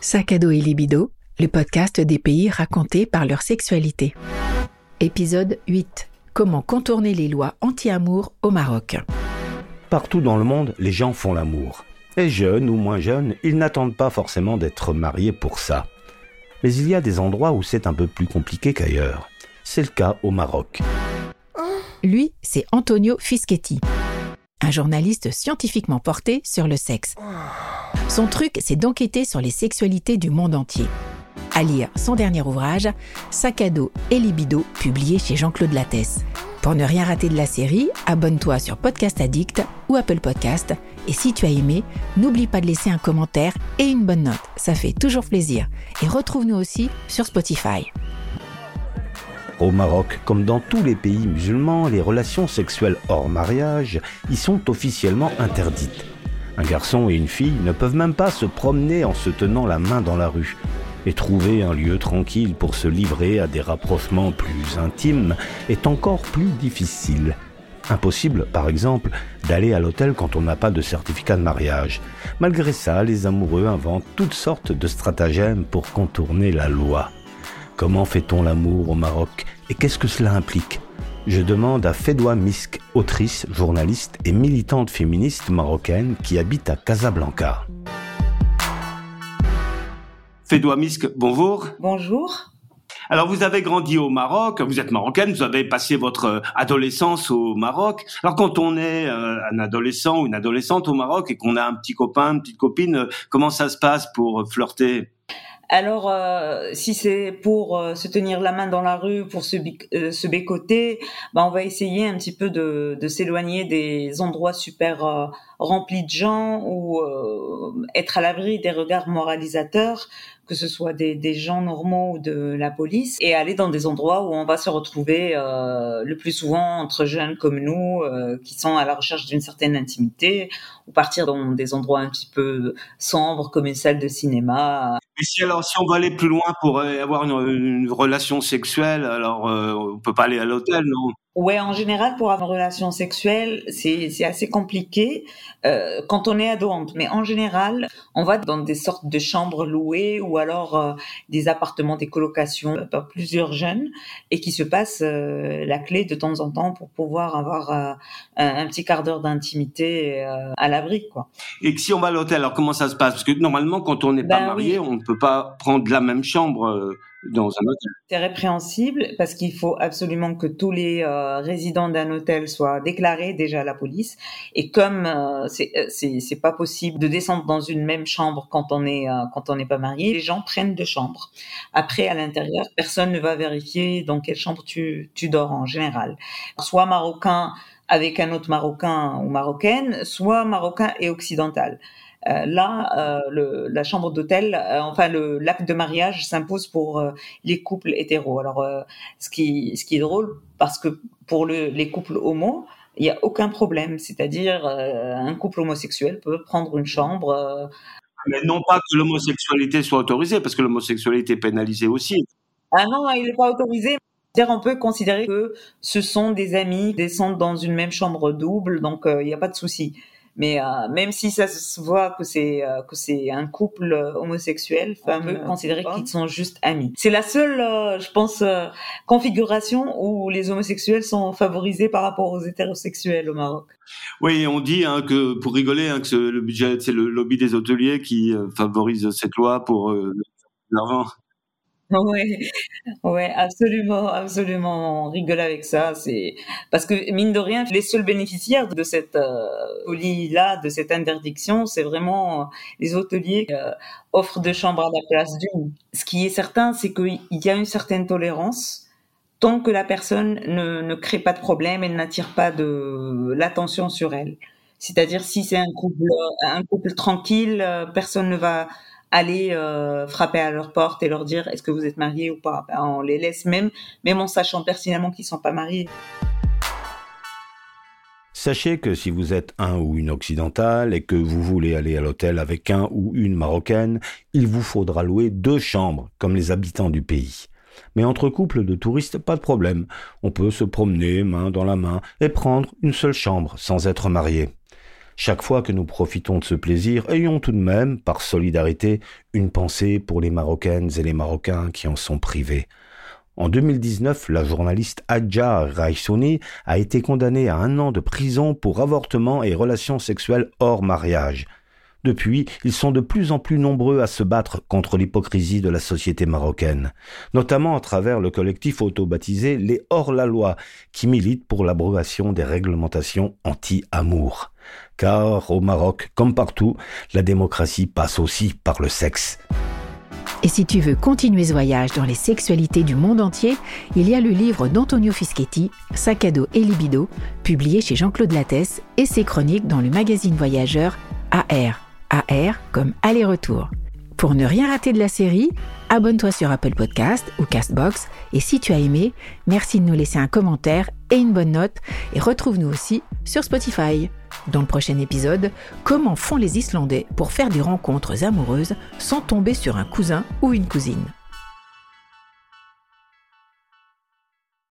Sac à dos et libido, le podcast des pays racontés par leur sexualité. Épisode 8. Comment contourner les lois anti-amour au Maroc. Partout dans le monde, les gens font l'amour. Et jeunes ou moins jeunes, ils n'attendent pas forcément d'être mariés pour ça. Mais il y a des endroits où c'est un peu plus compliqué qu'ailleurs. C'est le cas au Maroc. Lui, c'est Antonio Fischetti, un journaliste scientifiquement porté sur le sexe. Son truc, c'est d'enquêter sur les sexualités du monde entier. À lire son dernier ouvrage, Sac à dos et libido, publié chez Jean-Claude Lattès. Pour ne rien rater de la série, abonne-toi sur Podcast Addict ou Apple Podcast. Et si tu as aimé, n'oublie pas de laisser un commentaire et une bonne note. Ça fait toujours plaisir. Et retrouve-nous aussi sur Spotify. Au Maroc, comme dans tous les pays musulmans, les relations sexuelles hors mariage y sont officiellement interdites. Un garçon et une fille ne peuvent même pas se promener en se tenant la main dans la rue. Et trouver un lieu tranquille pour se livrer à des rapprochements plus intimes est encore plus difficile. Impossible, par exemple, d'aller à l'hôtel quand on n'a pas de certificat de mariage. Malgré ça, les amoureux inventent toutes sortes de stratagèmes pour contourner la loi. Comment fait-on l'amour au Maroc et qu'est-ce que cela implique? Je demande à Fedoua Misk, autrice, journaliste et militante féministe marocaine qui habite à Casablanca. Fedoua Misk, bonjour. Bonjour. Alors vous avez grandi au Maroc, vous êtes marocaine, vous avez passé votre adolescence au Maroc. Alors quand on est euh, un adolescent ou une adolescente au Maroc et qu'on a un petit copain, une petite copine, comment ça se passe pour flirter? Alors, euh, si c'est pour euh, se tenir la main dans la rue, pour se, euh, bécoter, ben on va essayer un petit peu de, de s'éloigner des endroits super remplis de gens ou être à l'abri des regards moralisateurs, que ce soit des, des, gens normaux ou de la police, et aller dans des endroits où on va se retrouver le plus souvent entre jeunes comme nous, qui sont à la recherche d'une certaine intimité, ou partir dans des endroits un petit peu sombres comme une salle de cinéma. Et si alors si on veut aller plus loin pour avoir une, une relation sexuelle, alors euh, on peut pas aller à l'hôtel, non? Ouais, en général, pour avoir une relation sexuelle, c'est assez compliqué euh, quand on est ado. Mais en général, on va dans des sortes de chambres louées ou alors euh, des appartements, des colocations par plusieurs jeunes et qui se passent euh, la clé de temps en temps pour pouvoir avoir euh, un, petit quart d'heure d'intimité euh, à l'abri, quoi. Et si on va à l'hôtel, alors comment ça se passe? Parce que normalement, quand on n'est Ben pas marié, oui. on ne peut pas prendre la même chambre euh, C'est répréhensible parce qu'il faut absolument que tous les euh, résidents d'un hôtel soient déclarés déjà à la police. Et comme euh, c'est c'est pas possible de descendre dans une même chambre quand on est euh, quand on n'est pas marié, les gens prennent deux chambres. Après à l'intérieur, personne ne va vérifier dans quelle chambre tu tu dors en général. Soit marocain avec un autre marocain ou marocaine, soit marocain et occidental. Euh, là, euh, le, la chambre d'hôtel, euh, enfin le l'acte de mariage s'impose pour les couples hétéros. Alors, ce qui ce qui est drôle, parce que pour le, les couples homo, il n'y a aucun problème. C'est-à-dire, un couple homosexuel peut prendre une chambre. Mais non pas que l'homosexualité soit autorisée, parce que l'homosexualité est pénalisée aussi. Ah non, il n'est pas autorisé. C'est-à-dire, on peut considérer que ce sont des amis qui descendent dans une même chambre double, donc euh, il n'y a pas de souci. Mais euh, même si ça se voit que c'est euh, que c'est un couple euh, homosexuel, on peut considérer qu'ils sont juste amis. C'est la seule, euh, je pense, euh, configuration où les homosexuels sont favorisés par rapport aux hétérosexuels au Maroc. Oui, on dit hein, que pour rigoler hein, que le budget, c'est le lobby des hôteliers qui euh, favorise cette loi pour euh, l'argent. Ouais, ouais, absolument, absolument. On rigole avec ça. C'est parce que mine de rien, les seuls bénéficiaires de cette euh, folie-là, de cette interdiction, c'est vraiment euh, les hôteliers qui euh, offrent deux chambres à la place d'une. Ce qui est certain, c'est qu'il y a une certaine tolérance tant que la personne ne, ne crée pas de problème et n'attire pas de l'attention sur elle. C'est-à-dire si c'est un couple, un couple tranquille, personne ne va aller euh, frapper à leur porte et leur dire est-ce que vous êtes mariés ou pas? Ben, on les laisse même, même en sachant personnellement qu'ils sont pas mariés. Sachez que si vous êtes un ou une occidentale et que vous voulez aller à l'hôtel avec un ou une marocaine, il vous faudra louer deux chambres, comme les habitants du pays. Mais entre couples de touristes, pas de problème. On peut se promener main dans la main et prendre une seule chambre sans être marié. Chaque fois que nous profitons de ce plaisir, ayons tout de même, par solidarité, une pensée pour les Marocaines et les Marocains qui en sont privés. En 2019, la journaliste Adja Raissouni a été condamnée à un an de prison pour avortement et relations sexuelles hors mariage. Depuis, ils sont de plus en plus nombreux à se battre contre l'hypocrisie de la société marocaine, notamment à travers le collectif auto-baptisé Les Hors-la-Loi, qui milite pour l'abrogation des réglementations anti-amour. Car au Maroc, comme partout, la démocratie passe aussi par le sexe. Et si tu veux continuer ce voyage dans les sexualités du monde entier, il y a le livre d'Antonio Fischetti, Sac à dos et libido, publié chez Jean-Claude Lattès, et ses chroniques dans le magazine voyageur AR. AR comme aller-retour. Pour ne rien rater de la série, abonne-toi sur Apple Podcast ou Castbox et si tu as aimé, merci de nous laisser un commentaire et une bonne note et retrouve-nous aussi sur Spotify. Dans le prochain épisode, comment font les Islandais pour faire des rencontres amoureuses sans tomber sur un cousin ou une cousine?